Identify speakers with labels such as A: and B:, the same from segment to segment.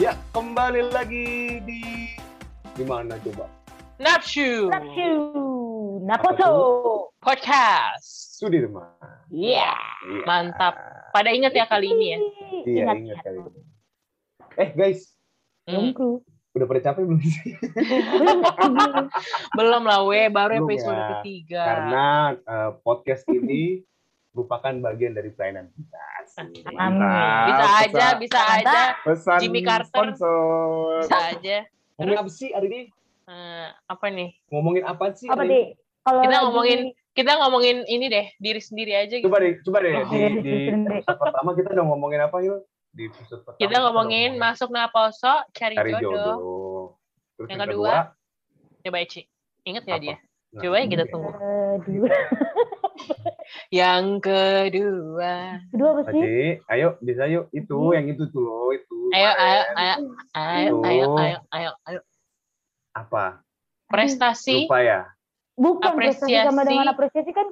A: Ya, kembali lagi di di mana coba?
B: Napshu
C: Napsu, Napoto.
B: Podcast.
A: Sudirman.
B: Iya,
A: Iya.
B: mantap. Pada ingat ya kali ini ya.
A: Iya,
C: Ingat,
A: ingat kali ini. Eh, guys,
B: Hmm.
A: Udah pada capek belum sih?
B: Belum lah we, baru
A: Belum
B: episode
A: ya.
B: ketiga.
A: Karena eh, podcast ini merupakan bagian dari pelayanan kita.
C: Amin.
B: Bisa
A: Pesan-
B: aja, bisa aja,
A: Pesan
B: Jimmy Carter.
A: sponsor.
B: bisa aja.
A: Ngomongin apa sih hari ini?
B: Eh, apa nih?
A: Ngomongin apa sih?
C: Apa deh? Kalau
B: Kita
C: lagi-
B: ngomongin kita ngomongin ini deh, diri sendiri aja gitu.
A: Coba deh, coba deh
C: Oh,
A: di, di episode pertama kita udah ngomongin apa Hil? Di episode pertama
B: Kita ngomongin
A: udah
B: masuk naposo, cari,
A: cari
B: jodoh.
A: jodoh. Terus
B: Yang kedua, Coba Eci. Ingat ya dia?
A: Nah,
B: Coba ya kita tunggu.
C: Kedua.
B: Yang kedua.
C: Kedua apa sih?
A: Tadi, ayo bisa yuk itu
C: Hmm.
A: yang itu tuh loh itu.
B: Ayo, ayo, ayo, ayo, ayo, ayo, ayo, ayo.
A: Apa?
B: Prestasi.
A: Lupa ya.
C: Bukan prestasi sama
B: apresiasi.
C: dengan apresiasi kan.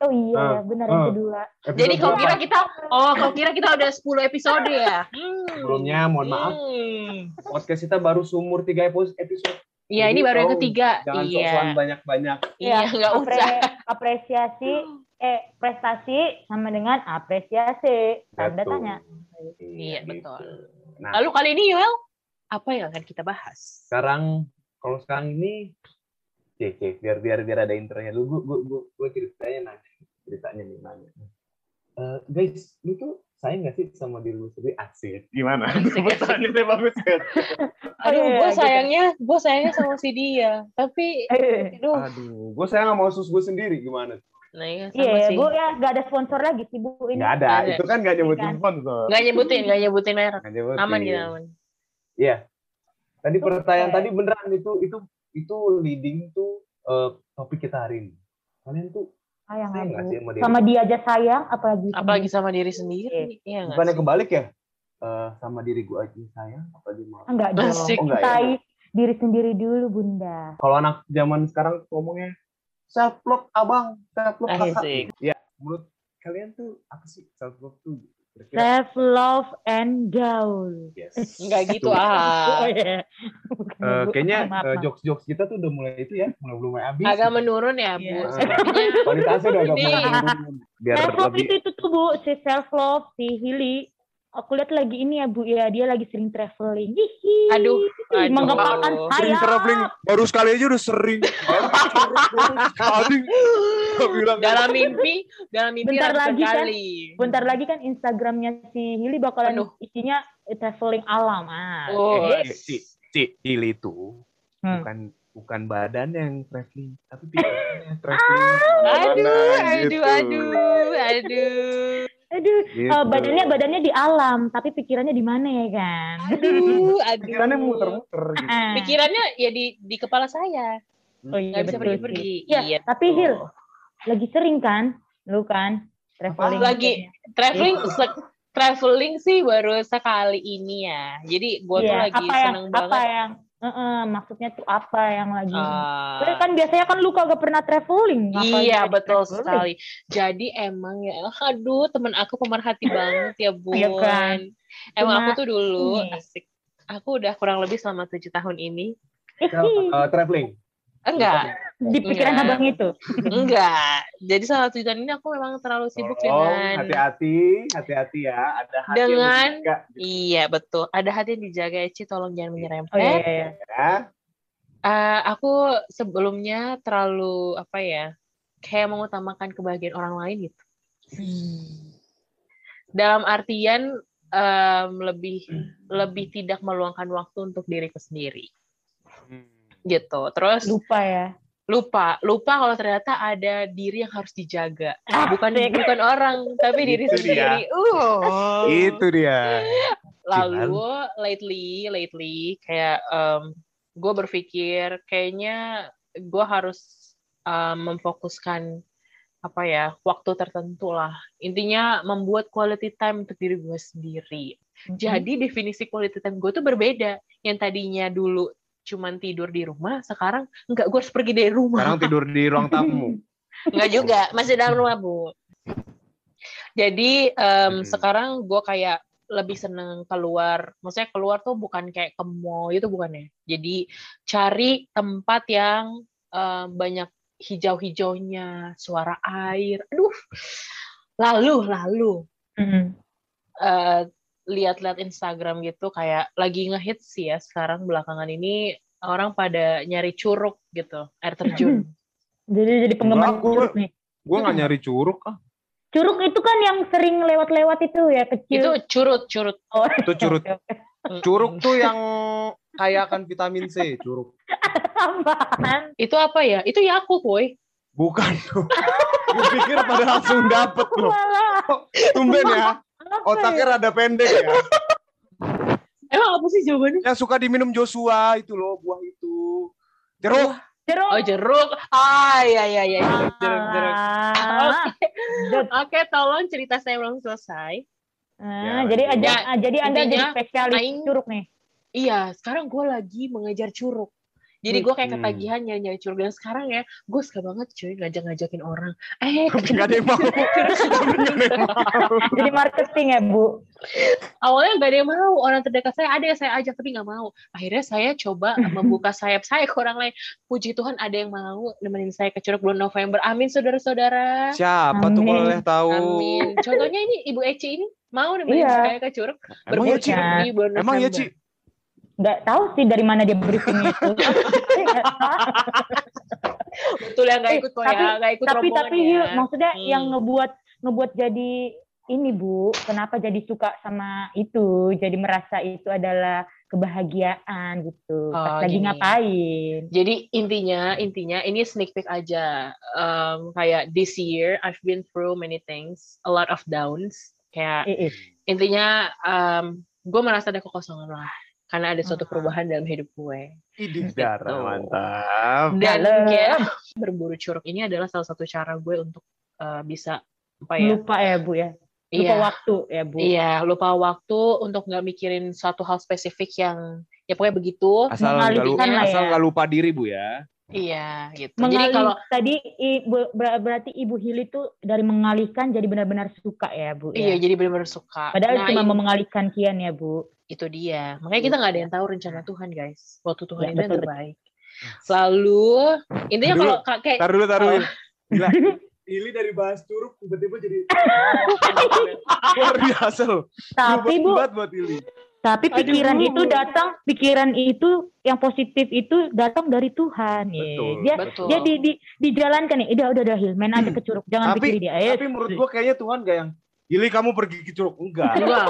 C: Oh iya,
A: Ah,
C: ya, benar
A: ah.
C: yang kedua.
A: Episode
B: Jadi kau kira kita, oh kau kira kita udah 10 episode ya? Hmm.
A: sebelumnya mohon maaf
B: Hmm.
A: podcast kita baru sumur tiga episode.
B: Iya ini baru yang ketiga.
A: Jangan
B: Iya.
A: sok-sokan banyak-banyak.
B: Iya nggak
C: apre-
B: usah.
C: Apresiasi, eh prestasi sama dengan apresiasi. Tanda
A: Betul.
C: tanya.
B: Iya,
A: gitu.
B: betul.
A: Nah,
B: Lalu kali ini Yoel, apa yang akan kita bahas?
A: sekarang kalau sekarang ini Cek, cek, biar biar biar ada intronya dulu. Gue gue gue ceritanya nanya, ceritanya nih nanya. Eh, guys, lu tuh sayang gak sih sama diri lu sendiri? Asik. Gimana? Pertanyaannya bagus kan?
B: Aduh,
C: iya,
B: gue
C: gitu.
B: sayangnya, gue sayangnya sama si dia. Tapi,
C: Eh,
B: aduh,
A: Aduh, gue sayang sama usus gue sendiri. Gimana?
B: Nah iya sama
C: Iya,
B: sih.
C: bu ya nggak ada sponsor lagi sih bu ini.
A: Nggak ada.
B: Ada.
A: Itu kan gak nyebutin
C: Kan.
A: sponsor.
B: Nggak nyebutin, nggak nyebutin merek.
A: Nggak nyebutin.
B: Aman gitu, aman.
A: Iya. Tadi
C: Oke.
A: pertanyaan tadi beneran itu itu itu leading tuh eh, topik kita hari ini. Kalian tuh
C: Sayang
A: sayang
C: aku.
A: sih sama diri?
C: Sama dia aja sayang, apalagi sama
B: Apalagi sama diri sendiri. Iya nggak
A: Bukannya
B: sih?
A: kebalik ya? Eh, sama diri gue aja sayang apa di malah?
C: enggak dong.
A: Oh, enggak ya?
C: Diri sendiri dulu bunda.
A: Kalau anak zaman sekarang ngomongnya self love abang, self love kakak.
B: Asik.
A: Ya, menurut kalian tuh apa sih self love tuh? Kira-kira?
C: Self love and gaul.
A: Yes.
B: Nggak gitu ah.
C: Oh iya. Bukan,
A: Eh,
C: Bu.
A: kayaknya
C: Maaf,
A: eh,
C: maaf.
A: jokes-jokes kita tuh udah mulai itu ya, mulai mulai habis.
B: Agak menurun ya, Bu.
C: Iya.
B: Sepertinya
A: Kualitasnya udah agak menurun. Biar
C: self love
A: lebih
C: itu itu tuh bu, si self love, si Hili. Aku lihat lagi ini ya bu ya, dia lagi sering traveling. Hihi.
B: Aduh, aduh.
C: Menggemarkan
A: sering
C: saya.
A: traveling baru sekali aja udah sering. Tadi bilang
B: dalam mimpi, dalam mimpi
C: Bentar lagi kan. Bentar lagi kan Instagramnya si Hili bakalan
B: Penuh.
C: isinya eh, traveling alam. Ah,
B: Oh,
C: jadi-
A: Eh, si si Il itu
C: Hmm.
A: bukan bukan badan yang traveling, tapi pikirannya yang traveling.
B: Aduh,
A: ke mana-mana
B: aduh,
A: gitu.
B: aduh, aduh,
C: Aduh,
A: Gitu.
C: eh, badannya badannya di alam, tapi pikirannya di mana ya kan?
B: aduh, aduh.
A: pikirannya muter-muter gitu.
C: Ah.
B: Pikirannya ya di di kepala saya,
C: Oh iya,
B: nggak bisa
C: betul
B: pergi-pergi.
C: sih. Iya, tapi. Hil, lagi sering kan? Lu kan traveling.
B: Lagi traveling, se- traveling sih baru sekali ini ya. Jadi gua tuh
C: Iya,
B: lagi
C: apa yang
B: seneng
C: apa
B: banget.
C: Yang eh, maksudnya tuh apa yang lagi Soalnya kan biasanya kan lu kagak pernah traveling.
B: Iya betul
C: traveling?
B: sekali. Jadi emang ya, aduh temen aku pemerhati banget ya bun.
C: Iya kan?
B: Emang
C: Cuma
B: aku tuh dulu
C: ini.
B: asik. Aku udah kurang lebih selama tujuh tahun ini.
A: Eh, traveling.
B: Enggak,
C: Di pikiran
B: Enggak.
C: abang itu.
B: enggak. Jadi selama tujuh tahun ini aku memang terlalu sibuk
A: Tolong,
B: dengan
A: hati-hati, hati-hati ya. Ada hati yang
B: Dengan-
A: berjaga,
B: Iya betul. Ada hati yang dijaga Eci, tolong jangan menyerempet.
C: Oh iya, iya, iya.
A: ya.
B: Eh, aku sebelumnya terlalu apa ya? Kayak mengutamakan kebahagiaan orang lain gitu. Dalam artian em, lebih lebih tidak meluangkan waktu untuk diriku sendiri gitu. Terus
C: Lupa ya.
B: Lupa lupa kalau ternyata ada diri yang harus dijaga. Bukan
C: Asik.
B: bukan orang tapi diri
A: Itu dia.
B: sendiri. Uh.
A: Itu dia.
B: Lalu lately lately kayak gue berpikir kayaknya gue harus em, memfokuskan apa ya waktu tertentu lah intinya membuat quality time untuk diri gue sendiri jadi definisi quality time gue tuh berbeda yang tadinya dulu cuman tidur di rumah sekarang enggak gue harus pergi dari rumah
A: Sekarang tidur di ruang tamu.
B: Enggak juga, masih dalam rumah, Bu. Jadi em,
A: Hmm.
B: sekarang gue kayak lebih seneng keluar. Maksudnya keluar tuh bukan kayak ke mall itu bukan ya. Jadi cari tempat yang uh, banyak hijau-hijaunya, suara air. Aduh. Lalu lalu mm -hmm. uh, lihat-lihat Instagram gitu kayak lagi ngehits sih ya sekarang belakangan ini orang pada nyari curug gitu, air terjun.
C: jadi jadi penggemar curug nih.
D: Gue nggak nyari curug ah.
C: Curug itu kan yang sering lewat-lewat itu ya kecil.
B: Itu curut, curut.
D: Oh, itu curut. Curug tuh yang kaya akan vitamin C, curug.
B: Apaan? Itu apa ya? Itu Yakult, boy.
D: Bukan tuh. Gue pikir pada langsung dapet loh. Tumben ya. Otaknya rada pendek ya.
B: Emang apa sih jawabannya?
D: Yang suka diminum Joshua itu loh, buah itu. Jeruk.
C: Jeruk.
B: Oh jeruk. Ah iya iya iya jeruk jeruk jeruk. Oke, okay, tolong cerita saya belum selesai.
C: Ah, ya, jadi ada ya, jadi anda jadi spesialis aing, curug nih.
B: Iya, sekarang gue lagi mengejar curug. Jadi gue kayak ketagihan nyari nyari curug dan sekarang ya gue suka banget cuy ngajak ngajakin orang. Eh,
D: gak ada yang mau.
C: Jadi marketing ya bu.
B: Awalnya gak ada yang mau orang terdekat saya ada yang saya ajak tapi nggak mau. Akhirnya saya coba membuka sayap saya ke orang lain. Puji Tuhan ada yang mau nemenin saya ke curug bulan November. Amin saudara-saudara.
D: Siapa Amin. tuh kalau boleh tahu?
B: Amin. Contohnya ini Ibu Eci ini mau nemenin iya. saya ke curug.
D: Emang ya Ci? Emang ya Ci?
C: Nggak tahu sih dari mana dia briefing itu.
B: Betul ya nggak ikut kok
C: tapi,
B: ya, nggak ikut
C: Tapi tapi
B: ya.
C: maksudnya hmm. yang ngebuat ngebuat jadi ini bu, kenapa jadi suka sama itu, jadi merasa itu adalah kebahagiaan gitu. Oh, Pas lagi gini. ngapain?
B: Jadi intinya intinya ini sneak peek aja. Um, kayak this year I've been through many things, a lot of downs. Kayak e intinya um, gue merasa ada kekosongan lah karena ada suatu perubahan dalam hidup gue.
D: Ini gitu. mantap.
B: Dan ya, berburu curug ini adalah salah satu cara gue untuk uh, bisa apa ya?
C: Lupa ya bu ya. Lupa iya. waktu ya bu.
B: Iya, lupa waktu untuk nggak mikirin suatu hal spesifik yang ya pokoknya begitu.
D: Asal nggak lupa, ya. asal nggak lupa diri bu ya.
B: Iya, gitu.
C: Mengalih, jadi kalau tadi ibu, berarti Ibu Hili tuh dari mengalihkan jadi benar-benar suka ya, Bu.
B: Ya? Iya, jadi benar-benar suka.
C: Padahal nah, cuma mau mengalihkan kian ya, Bu.
B: Itu dia. Makanya kita nggak ada yang tahu rencana Tuhan, guys. Waktu Tuhan ya, itu yang terbaik. Selalu intinya kalau kayak
D: Taruh dulu, taruh. Oh. Gila. Hili dari bahas curug tiba-tiba jadi luar biasa loh.
C: Tapi Bu,
D: buat Hili.
C: Tapi pikiran Aduh. itu datang, pikiran itu yang positif itu datang dari Tuhan. Betul, dia betul. dia di, di, dijalankan nih. Udah udah udah Hil, main aja ke curug, jangan tapi, pikirin dia.
D: Tapi menurut gua kayaknya Tuhan gak yang Hili kamu pergi ke curug enggak. Enggak.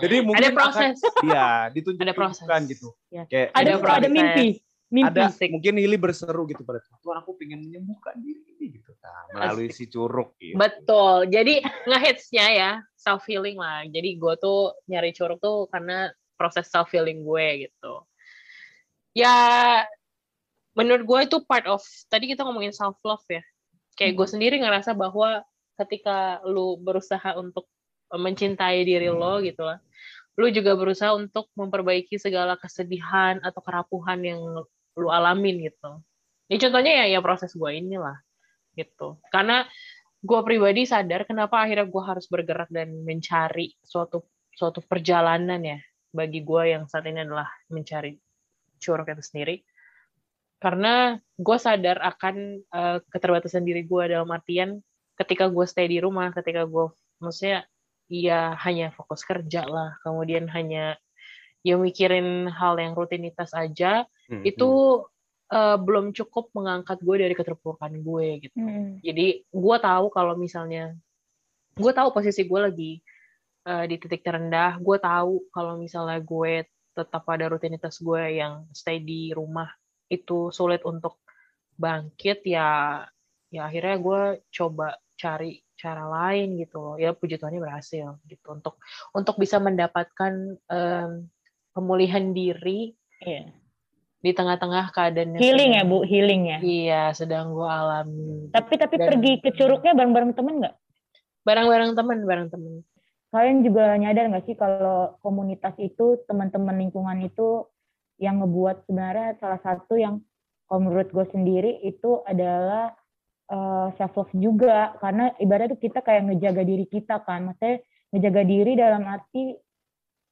D: Jadi mungkin
B: ada proses.
D: Iya, ditunjukkan ada proses. gitu.
C: Ya. Kayak ada ada mimpi. Mimpi.
D: Ada mungkin Hili berseru gitu pada Tuhan. Aku pengen menyembuhkan diri ini gitu. Nah, melalui si curug gitu.
B: Betul. Jadi ngehitsnya ya self healing lah. Jadi gue tuh nyari curug tuh karena proses self healing gue gitu. Ya menurut gue itu part of tadi kita ngomongin self love ya. Kayak gue hmm. sendiri ngerasa bahwa ketika lu berusaha untuk mencintai diri lo gitu lah. Lu juga berusaha untuk memperbaiki segala kesedihan atau kerapuhan yang lu alamin gitu. Ini contohnya ya ya proses gue inilah gitu. Karena gue pribadi sadar kenapa akhirnya gue harus bergerak dan mencari suatu suatu perjalanan ya bagi gue yang saat ini adalah mencari curug itu sendiri karena gue sadar akan uh, keterbatasan diri gue dalam artian ketika gue stay di rumah ketika gue maksudnya ya hanya fokus kerja lah kemudian hanya ya mikirin hal yang rutinitas aja hmm, itu uh, belum cukup mengangkat gue dari keterpurukan gue gitu. Hmm. Jadi gue tahu kalau misalnya gue tahu posisi gue lagi uh, di titik terendah. Gue tahu kalau misalnya gue tetap pada rutinitas gue yang stay di rumah itu sulit untuk bangkit ya ya akhirnya gue coba cari cara lain gitu loh. Ya puji Tuhannya berhasil gitu. Untuk untuk bisa mendapatkan um, pemulihan diri yeah di tengah-tengah keadaan
C: healing sedang, ya bu? Healing ya?
B: Iya sedang gue alami.
C: Tapi tapi Dan, pergi ke curugnya bareng-bareng temen nggak?
B: Bareng-bareng temen bareng temen.
C: Kalian juga nyadar nggak sih kalau komunitas itu teman-teman lingkungan itu yang ngebuat sebenarnya salah satu yang kalau menurut gue sendiri itu adalah uh, eh, self love juga. Karena ibaratnya tuh kita kayak ngejaga diri kita kan. Maksudnya ngejaga diri dalam arti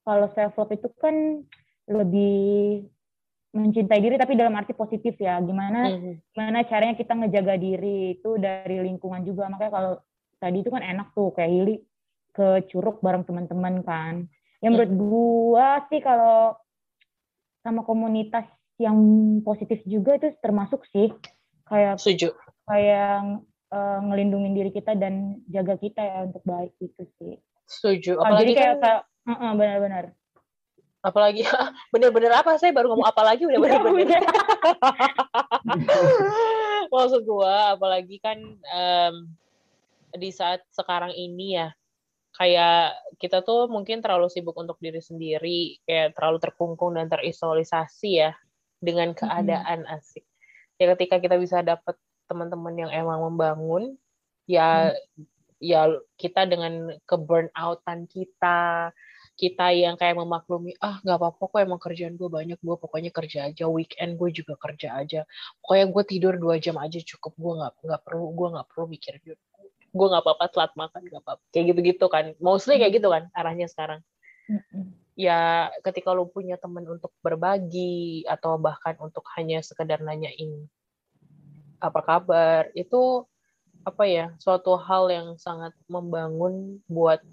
C: kalau self love itu kan lebih mencintai diri tapi dalam arti positif ya. Gimana
B: Mhm.
C: gimana caranya kita ngejaga diri itu dari lingkungan juga. Makanya kalau tadi itu kan enak tuh kayak Hili ke curug bareng teman-teman kan. Ya menurut gua sih kalau sama komunitas yang positif juga itu termasuk sih. Kayak
B: Setuju.
C: Kayak eh, ngelindungin diri kita dan jaga kita ya untuk baik gitu sih
B: Setuju.
C: Oh,
B: Apalagi
C: jadi kayak
B: kan,
C: kayak Heeh, benar-benar
B: apalagi bener-bener apa? Saya baru ngomong apa lagi udah bener-bener. Maksud gua, apalagi kan em, di saat sekarang ini ya, kayak kita tuh mungkin terlalu sibuk untuk diri sendiri, kayak terlalu terkungkung dan terisolisasi ya dengan keadaan asik. Ya ketika kita bisa dapet teman-teman yang emang membangun, ya ya kita dengan ke burnoutan kita, kita yang kayak memaklumi ah nggak apa-apa kok emang kerjaan gue banyak gue pokoknya kerja aja weekend gue juga kerja aja. Pokoknya gue tidur dua jam aja cukup gue nggak nggak perlu gue nggak perlu mikir gue nggak apa-apa telat makan nggak apa-apa. Kayak gitu-gitu kan. Mostly kayak gitu kan arahnya sekarang. Ya ketika lu punya teman untuk berbagi atau bahkan untuk hanya sekedar nanyain apa kabar? Itu apa ya suatu hal yang sangat membangun buat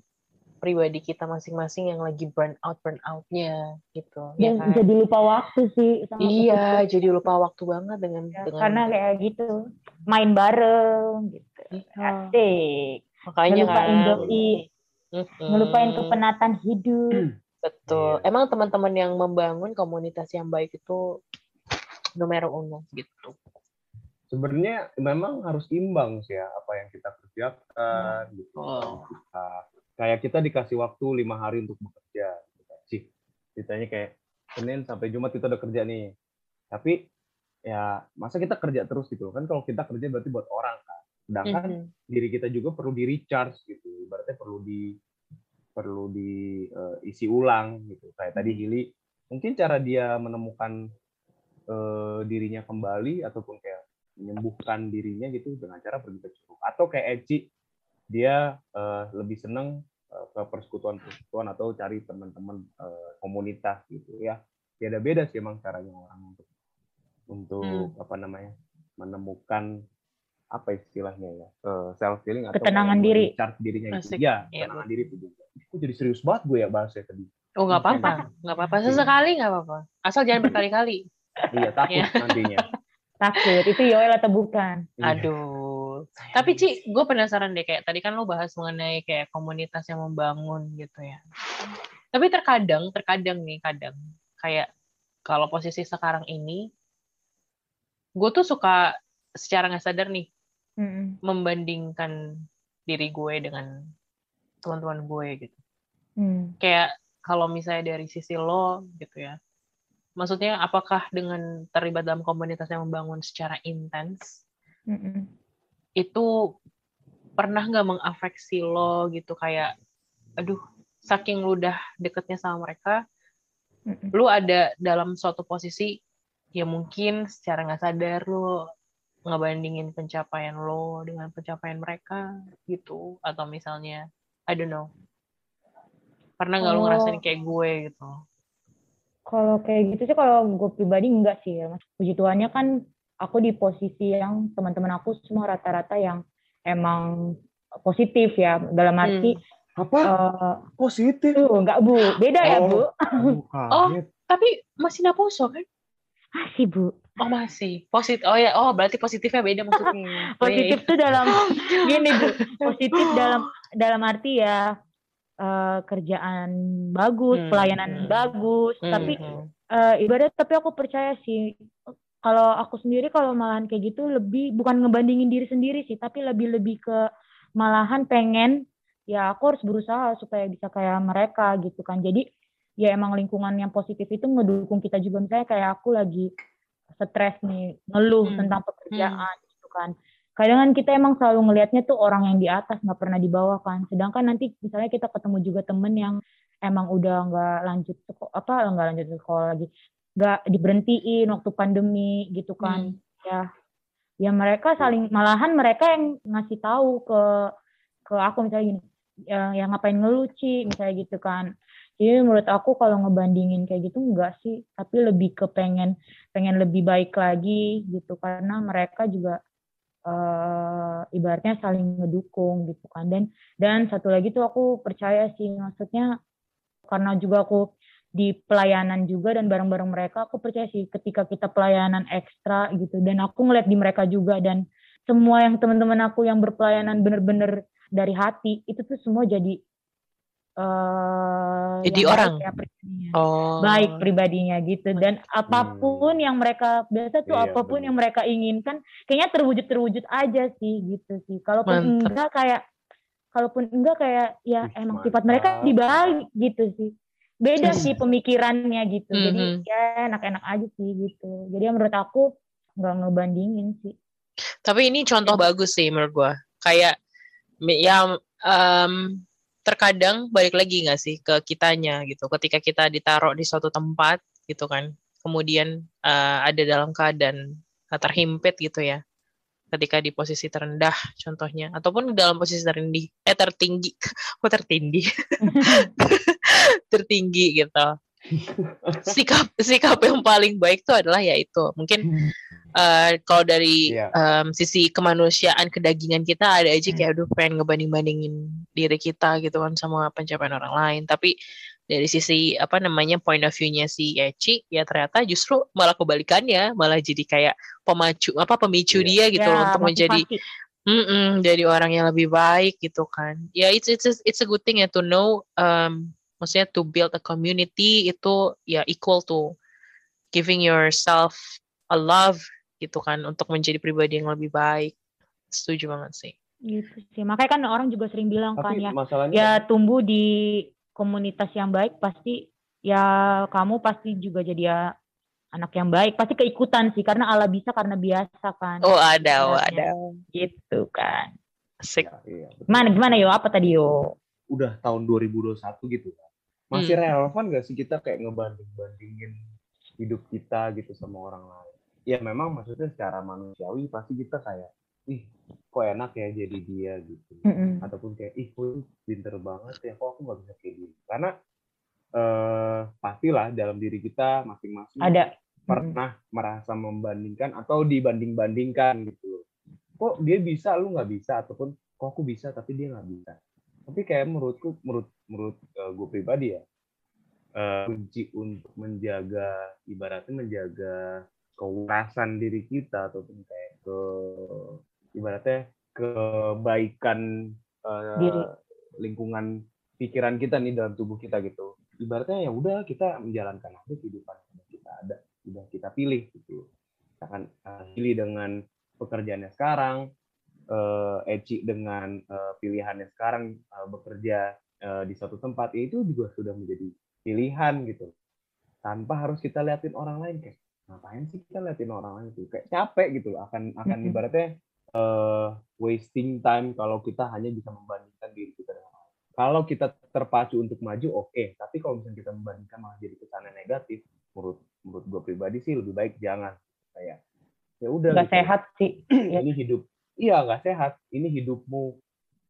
B: pribadi kita masing-masing yang lagi burn out burn outnya gitu ya kan?
C: jadi lupa waktu sih sama
B: iya jadi lupa waktu banget dengan
C: Ya,
B: dengan
C: karena kayak gitu main bareng gitu.
B: Iya.
C: asik.
B: Makanya
C: ngelupain
B: kan.
C: doi,
B: Mm-mm.
C: ngelupain kepenatan hidup.
B: Betul.
A: Iya.
B: emang teman-teman yang membangun komunitas yang baik itu numero uno gitu
A: sebenarnya memang harus imbang sih ya apa yang kita kerjakan gitu.
B: Oh.
A: Kita, kayak kita dikasih waktu lima hari untuk bekerja gitu kan. sih ceritanya kayak senin sampai jumat kita udah kerja nih. Tapi ya masa kita kerja terus gitu kan kalau kita kerja berarti buat orang kan. Sedangkan
B: Mhm.
A: diri kita juga perlu di recharge gitu. Ibaratnya perlu di perlu diisi ulang gitu. Kayak tadi Hili mungkin cara dia menemukan eh, dirinya kembali ataupun kayak menyembuhkan dirinya gitu dengan cara pergi ke curug atau kayak Eci dia eh, lebih seneng eh, ke persekutuan-persekutuan atau cari teman-teman eh, komunitas gitu ya. Beda-beda sih emang caranya orang untuk untuk apa namanya menemukan apa istilahnya ya self healing atau
C: Ketenangan diri.
A: recharge dirinya gitu. Ya
B: Iya,
A: ketenangan diri itu juga. Kok jadi serius banget gue ya bahasnya tadi?
B: Oh nggak apa-apa, nggak apa-apa. Sesekali nggak apa-apa. Asal jangan berkali-kali.
A: iya takut
B: Iya.
A: nantinya
C: takut itu Yoel atau bukan
A: Iya.
B: Aduh. Tapi Ci, gue penasaran deh kayak tadi kan lo bahas mengenai kayak komunitas yang membangun gitu ya. Tapi terkadang, terkadang nih kadang kayak kalau posisi sekarang ini, gue tuh suka secara nggak sadar nih
C: Mm-mm.
B: membandingkan diri gue dengan teman-teman gue gitu.
C: Hmm.
B: kayak kalau misalnya dari sisi lo gitu ya maksudnya apakah dengan terlibat dalam komunitas yang membangun secara intens
C: Mm-mm.
B: itu pernah nggak mengafeksi lo gitu kayak aduh saking lu udah deketnya sama mereka
C: Mm-mm.
B: lu ada dalam suatu posisi ya mungkin secara nggak sadar lu ngebandingin pencapaian lo dengan pencapaian mereka gitu atau misalnya I don't know pernah nggak
C: Oh.
B: ngerasain kayak gue gitu
C: Kalau kayak gitu sih kalau gue pribadi enggak sih ya. Mas. Puji Tuhannya kan aku di posisi yang teman-teman aku semua rata-rata yang emang positif ya. Dalam arti
D: Apa?
C: eh,
D: Positif.
C: tuh enggak Bu. Beda ya,
D: Oh.
C: Bu?
D: Aduh,
B: Oh.
D: kaget.
B: tapi masih naposo kan
C: Masih, Bu.
B: oh masih positif oh ya oh berarti positifnya beda maksudnya
C: Positif tuh dalam gini, Bu. Positif dalam dalam arti ya eh, kerjaan bagus,
B: Hmm.
C: pelayanan
B: Hmm.
C: bagus,
B: Hmm,
C: tapi
B: hmm.
C: eh, ibarat tapi aku percaya sih kalau aku sendiri kalau malahan kayak gitu lebih bukan ngebandingin diri sendiri sih tapi lebih lebih ke malahan pengen ya aku harus berusaha supaya bisa kayak mereka gitu kan jadi ya emang lingkungan yang positif itu ngedukung kita juga misalnya kayak aku lagi stres nih ngeluh
B: Hmm.
C: tentang pekerjaan gitu kan kadang kan kita emang selalu ngelihatnya tuh orang yang di atas nggak pernah di bawah kan. Sedangkan nanti misalnya kita ketemu juga temen yang emang udah nggak lanjut apa nggak lanjut sekolah lagi nggak diberhentiin waktu pandemi gitu kan. Ya ya mereka saling malahan mereka yang ngasih tahu ke ke aku misalnya gini ya, yang ngapain ngeluci misalnya gitu kan. Jadi menurut aku kalau ngebandingin kayak gitu enggak sih, tapi lebih ke pengen pengen lebih baik lagi gitu. Karena mereka juga uh, ibaratnya saling ngedukung gitu kan. Dan dan satu lagi tuh aku percaya sih maksudnya karena juga aku di pelayanan juga dan bareng-bareng mereka aku percaya sih ketika kita pelayanan ekstra gitu dan aku ngeliat di mereka juga dan semua yang teman-teman aku yang berpelayanan bener-bener dari hati itu tuh semua jadi
B: uh, jadi orang
C: baik, ya, pribadinya. Oh. baik pribadinya gitu dan apa pun hmm. yang mereka biasa tuh iya, apa pun bener. yang mereka inginkan kayaknya terwujud terwujud aja sih gitu sih kalaupun Mantap. enggak kayak kalaupun enggak kayak ya Ih, emang sifat mereka dibalik gitu sih beda sih pemikirannya gitu mm -hmm. jadi ya enak-enak aja sih gitu jadi menurut aku nggak ngebandingin sih
B: tapi ini contoh bagus sih menurut gua kayak ya um, terkadang balik lagi nggak sih ke kitanya gitu? Ketika kita ditaruh di suatu tempat gitu kan kemudian uh, ada dalam keadaan terhimpit gitu ya. Ketika di posisi terendah contohnya ataupun dalam posisi tertinggi eh tertinggi kok tertinggi? Tertinggi gitu. Sikap sikap yang paling baik itu adalah yaitu mungkin uh, kalau dari yeah. Iya. um, sisi kemanusiaan kedagingan kita ada aja kayak aduh pengen ngebanding bandingin diri kita gitu kan sama pencapaian orang lain tapi dari sisi apa namanya point of view-nya si Eci ya ternyata justru malah kebalikannya malah jadi kayak pemacu apa pemicu yeah. dia gitu yeah, untuk menjadi mm -mm, jadi orang yang lebih baik gitu kan ya yeah, it's it's it's a good thing ya to know um, maksudnya to build a community itu ya equal to giving yourself a love gitu kan untuk menjadi pribadi yang lebih baik. Setuju banget sih.
C: Gitu sih. Makanya kan orang juga sering bilang Tapi kan ya ya tumbuh di komunitas yang baik pasti ya kamu pasti juga jadi ya anak yang baik. Pasti keikutan sih karena Allah bisa karena biasa kan
B: oh ada oh ada.
C: Gitu kan.
B: Asik.
C: Ya, iya, gimana gimana yo? Apa tadi yo?
A: Udah tahun 2021 gitu kan. Masih hmm. relevan gak sih kita kayak ngebanding bandingin hidup kita gitu sama orang lain ya memang maksudnya secara manusiawi pasti kita kayak ih kok enak ya jadi dia gitu. Mm-hmm. ataupun kayak ih kok pinter banget ya kok aku nggak bisa kayak gini. Karena eh, pastilah dalam diri kita masing-masing
C: ada.
A: pernah mm-hmm. merasa membandingkan atau dibanding-bandingkan gitu kok dia bisa lu nggak bisa? Ataupun kok aku bisa tapi dia nggak bisa. Tapi kayak menurutku menurut menurut uh, gue pribadi ya uh, kunci untuk menjaga ibaratnya menjaga kewarasan diri kita ataupun kayak ke ibaratnya kebaikan uh, lingkungan pikiran kita nih dalam tubuh kita gitu. Ibaratnya ya udah kita menjalankan aja kehidupan yang kita ada udah kita pilih gitu. Kita akan uh, pilih dengan pekerjaannya sekarang uh, Eci dengan uh, pilihannya sekarang uh, bekerja uh, di suatu tempat ya itu juga sudah menjadi pilihan gitu. Tanpa harus kita liatin orang lain kayak ngapain sih kita liatin orang lain tuh kayak capek gitu loh akan akan ibaratnya uh, wasting time kalau kita hanya bisa membandingkan diri kita dengan orang. Kalau kita terpacu untuk maju, oke. Okay. Tapi kalau misalnya kita membandingkan malah jadi kesannya negatif, menurut menurut gue pribadi sih lebih baik jangan. Kayak ya udah.
C: Gak gitu. sehat sih.
A: Ini hidup. Iya nggak sehat. Ini hidupmu.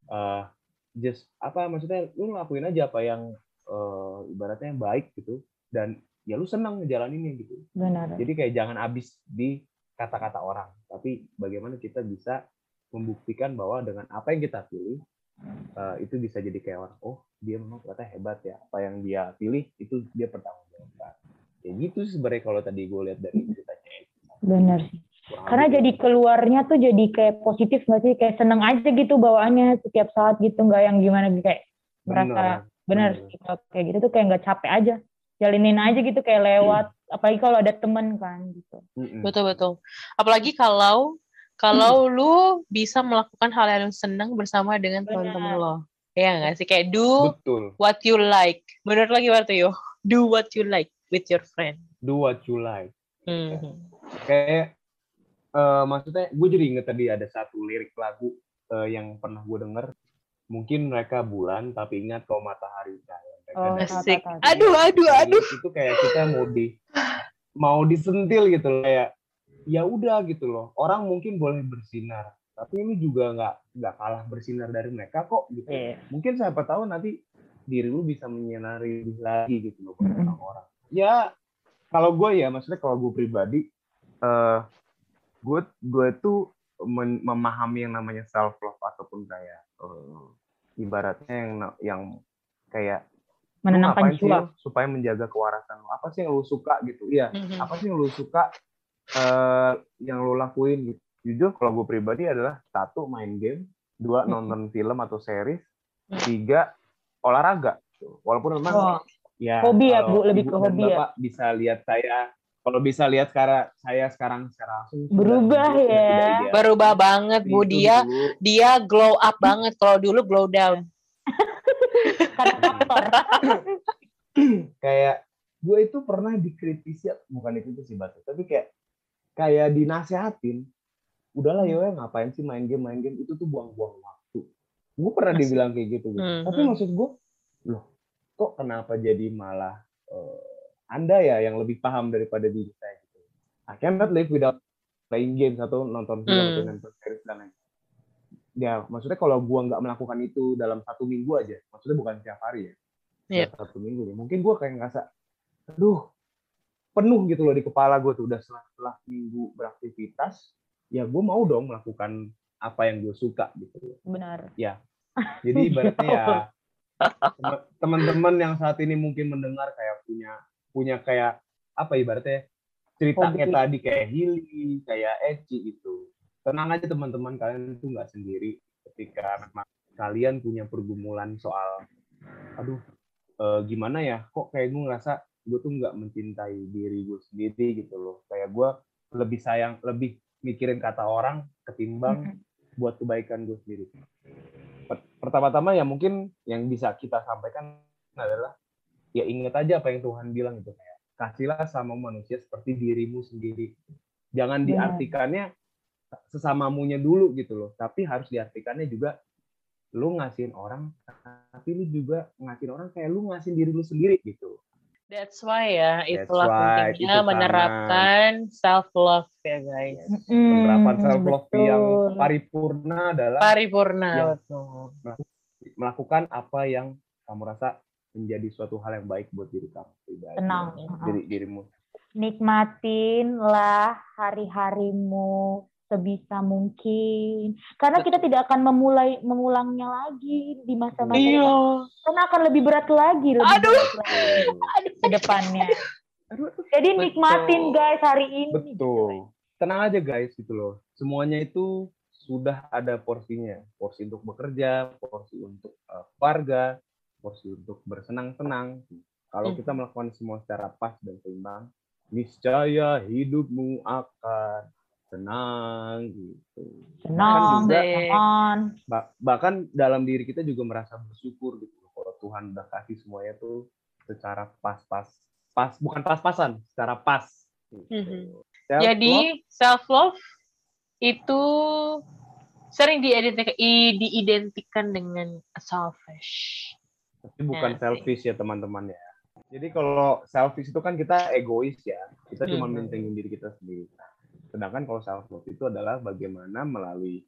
A: Uh, just apa maksudnya lu ngelakuin aja apa yang uh, ibaratnya yang baik gitu dan ya lu senang ngejalaninnya gitu.
C: Benar.
A: Jadi kayak jangan habis di kata-kata orang, tapi bagaimana kita bisa membuktikan bahwa dengan apa yang kita pilih uh, itu bisa jadi kayak orang, oh dia memang ternyata hebat ya, apa yang dia pilih itu dia pertanggungjawabkan. Ya gitu sebenarnya kalau tadi gue lihat dari ceritanya.
C: Benar sih. Karena jadi keluarnya tuh jadi kayak positif nggak sih, kayak seneng aja gitu bawaannya setiap saat gitu, nggak yang gimana kayak merasa benar, benar. kayak gitu tuh kayak nggak capek aja jalinin aja gitu kayak lewat hmm. apalagi kalau ada temen kan gitu.
B: Betul betul. Apalagi kalau kalau hmm. lu bisa melakukan hal yang senang bersama dengan teman-teman lo. Ya nggak sih? Kayak do betul. what you like. Menurut lagi waktu yo? Do what you like with your friend.
A: Do what you like. Hmm. kayak uh, maksudnya gue jadi inget tadi ada satu lirik lagu uh, yang pernah gue denger. Mungkin mereka bulan tapi ingat kau matahari cahaya
B: Oh, asik. Aduh, aduh, aduh.
A: Itu kayak kita mau di mau disentil gitu kayak ya udah gitu loh. Orang mungkin boleh bersinar, tapi ini juga nggak nggak kalah bersinar dari mereka kok gitu. Yeah. Mungkin siapa tahu nanti diri lu bisa menyinari lebih lagi gitu loh buat orang-orang. Ya kalau gue ya maksudnya kalau gue pribadi eh gue gue tuh men- memahami yang namanya self love ataupun kayak eh, ibaratnya yang yang kayak
C: Menenangkan
A: sih
C: jiwa.
A: lu supaya menjaga kewarasan lu apa sih yang lu suka gitu iya
B: Mhm.
A: apa sih yang lu suka eh yang lu lakuin gitu jujur kalau gue pribadi adalah satu main game dua
C: Mhm.
A: nonton film atau series
B: Mhm.
A: tiga olahraga walaupun memang
C: Oh,
A: ya
C: Hobi ya, Bu, lebih
A: ibu
C: ke
A: dan
C: hobi ya?
A: bapak bisa lihat saya kalau bisa lihat sekarang saya sekarang secara langsung
C: Berubah
A: sudah
C: ya.
B: Berubah banget Bu
A: Itu
B: dia
A: dulu.
B: dia glow up banget kalau dulu glow down.
A: kayak gue itu pernah dikritisi bukan dikritisi batu tapi kayak kayak dinasehatin udahlah
B: Hmm.
A: ya ngapain sih main game main game itu tuh buang-buang waktu gue pernah dibilang kayak gitu, gitu.
B: Hmm,
A: tapi
B: hmm.
A: maksud gue loh kok kenapa jadi malah eh, anda ya yang lebih paham daripada diri saya gitu I cannot live without playing games atau nonton film
B: Hmm.
A: atau nonton series dan lain ya maksudnya kalau gua nggak melakukan itu dalam satu minggu aja maksudnya bukan setiap hari ya
B: Iya.
A: dalam satu minggu ya mungkin gua kayak ngerasa aduh penuh gitu loh di kepala gue tuh udah setelah, setelah minggu beraktivitas ya gue mau dong melakukan apa yang gue suka gitu loh.
C: Benar.
A: jadi ibaratnya ya teman- teman-teman yang saat ini mungkin mendengar kayak punya punya kayak apa ibaratnya cerita
C: Hobi.
A: kayak tadi kayak Hili kayak Eci gitu tenang aja teman-teman kalian itu nggak sendiri. Ketika memang kalian punya pergumulan soal aduh eh, gimana ya? Kok kayak gue ngerasa gue tuh nggak mencintai diri gue sendiri gitu loh. Kayak gue lebih sayang lebih mikirin kata orang ketimbang buat kebaikan gue sendiri. Per- pertama-tama ya mungkin yang bisa kita sampaikan adalah ya ingat aja apa yang Tuhan bilang gitu kayak kasihlah sama manusia seperti dirimu sendiri. Jangan diartikannya sesamamunya dulu gitu loh tapi harus diartikannya juga lu ngasihin orang tapi lu juga ngasihin orang kayak lu ngasihin diri lu sendiri gitu
B: That's why ya,
A: That's
B: itulah
A: why,
B: pentingnya
A: itu
B: menerapkan self love ya guys.
A: penerapan
C: Mm,
A: self love yang
C: betul.
A: paripurna adalah
B: Paripurna betul.
A: melakukan apa yang kamu rasa menjadi suatu hal yang baik buat diri kamu pribadi
C: Tenang.
A: diri dirimu
C: Nikmatinlah hari-harimu sebisa mungkin. Karena kita tidak akan memulai mengulangnya lagi di masa-masa
B: Iya.
C: Karena akan lebih berat lagi, lebih
B: Aduh.
C: berat lagi ke depannya. Jadi
B: Betul.
C: nikmatin guys hari ini.
A: betul tenang aja guys gitu loh semuanya itu sudah ada porsinya porsi untuk bekerja porsi untuk eh, keluarga porsi untuk bersenang-senang kalau
B: Hmm.
A: kita melakukan semua secara pas dan seimbang niscaya hidupmu akan tenang gitu bahkan
C: Senang,
A: juga
B: Baik.
C: aman.
A: Ba- bahkan dalam diri kita juga merasa bersyukur gitu kalau Tuhan udah kasih semuanya tuh secara pas-pas pas bukan pas-pasan secara pas gitu.
B: Mhm.
A: Self-love,
B: Jadi self love itu sering diidentikan, diidentikan dengan selfish.
A: tapi bukan
B: Ya,
A: selfish ya teman-teman ya jadi kalau selfish itu kan kita egois ya kita cuma
B: Mhm.
A: mentingin diri kita sendiri Nah, sedangkan kalau self love itu adalah bagaimana melalui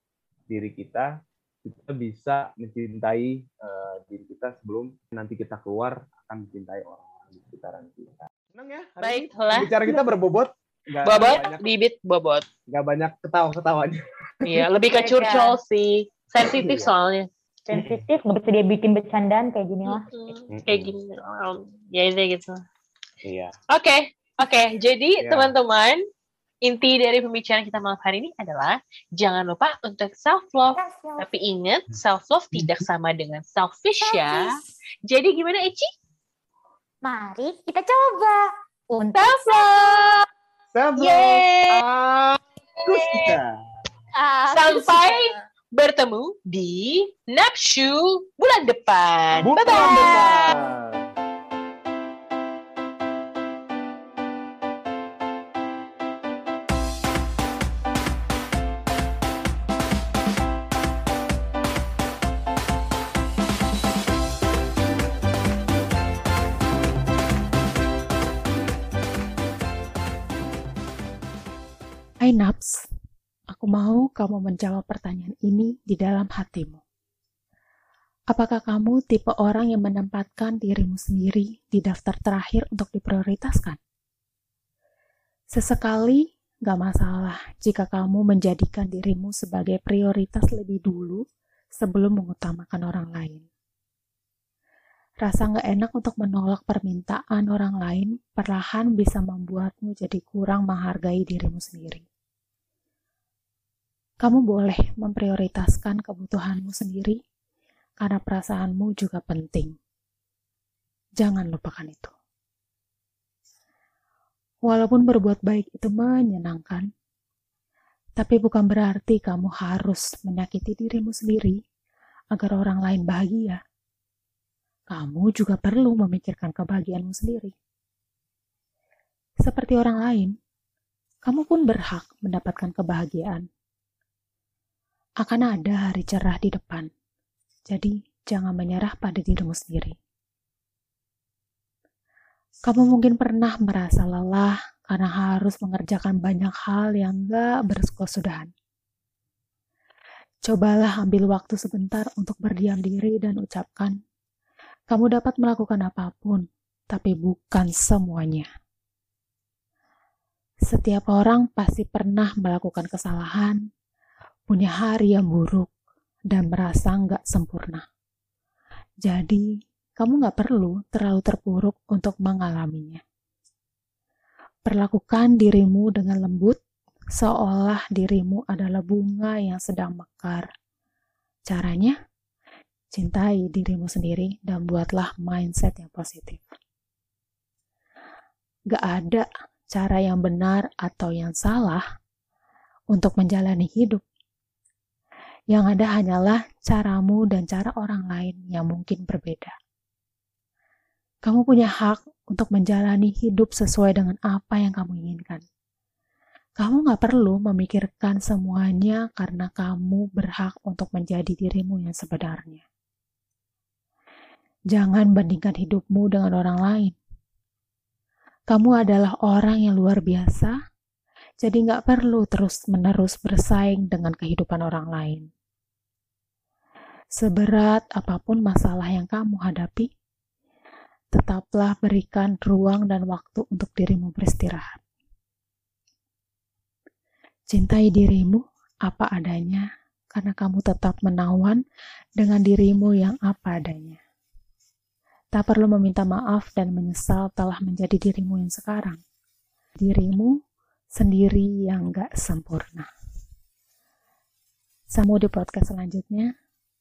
A: diri kita kita bisa mencintai eh, diri kita sebelum nanti kita keluar akan mencintai orang-orang di sekitaran kita senang ya hari
B: Baiklah.
A: bicara kita berbobot nggak
B: Bobot,
A: banyak
B: bibit, bobot.
A: nggak banyak ketawa-ketawanya
B: Iya, lebih ke
C: Iya,
B: curcol sih. Sensitif
A: Iya.
B: soalnya.
C: Sensitif, nggak bisa dia bikin bercandaan kayak gini lah.
B: Mm-mm. Kayak gini. um, Ya itu gitu.
A: iya
B: Oke, oke. Jadi
A: Iya.
B: teman-teman, inti dari pembicaraan kita malam hari ini adalah jangan lupa untuk self love. Tapi ingat, self love tidak sama dengan selfish ya. Jadi gimana Eci?
E: Mari kita coba untuk
B: Self love.
A: self love
B: Yeay.
A: Terus kita
E: Ah,
B: Sampai bertemu di Napshu bulan depan.
A: bukan
B: Bye-bye.
A: depan.
F: Kamu menjawab pertanyaan ini di dalam hatimu. Apakah kamu tipe orang yang menempatkan dirimu sendiri di daftar terakhir untuk diprioritaskan? Sesekali gak masalah jika kamu menjadikan dirimu sebagai prioritas lebih dulu sebelum mengutamakan orang lain. Rasa gak enak untuk menolak permintaan orang lain perlahan bisa membuatmu jadi kurang menghargai dirimu sendiri. Kamu boleh memprioritaskan kebutuhanmu sendiri karena perasaanmu juga penting. Jangan lupakan itu. Walaupun berbuat baik itu menyenangkan, tapi bukan berarti kamu harus menyakiti dirimu sendiri agar orang lain bahagia. Kamu juga perlu memikirkan kebahagiaanmu sendiri. Seperti orang lain, kamu pun berhak mendapatkan kebahagiaan. Akan ada hari cerah di depan jadi, jangan menyerah pada dirimu sendiri. Kamu mungkin pernah merasa lelah karena harus mengerjakan banyak hal yang gak berkesudahan. Cobalah ambil waktu sebentar untuk berdiam diri dan ucapkan, kamu dapat melakukan apa pun, tapi bukan semuanya. Setiap orang pasti pernah melakukan kesalahan, punya hari yang buruk, dan merasa nggak sempurna. Jadi, kamu nggak perlu terlalu terpuruk untuk mengalaminya. Perlakukan dirimu dengan lembut, seolah dirimu adalah bunga yang sedang mekar. Caranya, cintai dirimu sendiri dan buatlah mindset yang positif. Gak ada cara yang benar atau yang salah untuk menjalani hidup yang ada hanyalah caramu dan cara orang lain yang mungkin berbeda. Kamu punya hak untuk menjalani hidup sesuai dengan apa yang kamu inginkan. Kamu gak perlu memikirkan semuanya karena kamu berhak untuk menjadi dirimu yang sebenarnya. Jangan bandingkan hidupmu dengan orang lain. Kamu adalah orang yang luar biasa, jadi gak perlu terus-menerus bersaing dengan kehidupan orang lain. Seberat apa pun masalah yang kamu hadapi, tetaplah berikan ruang dan waktu untuk dirimu beristirahat. Cintai dirimu apa adanya, karena kamu tetap menawan dengan dirimu yang apa adanya. Tak perlu meminta maaf dan menyesal telah menjadi dirimu yang sekarang. Dirimu sendiri yang gak sempurna. Sampai di podcast selanjutnya.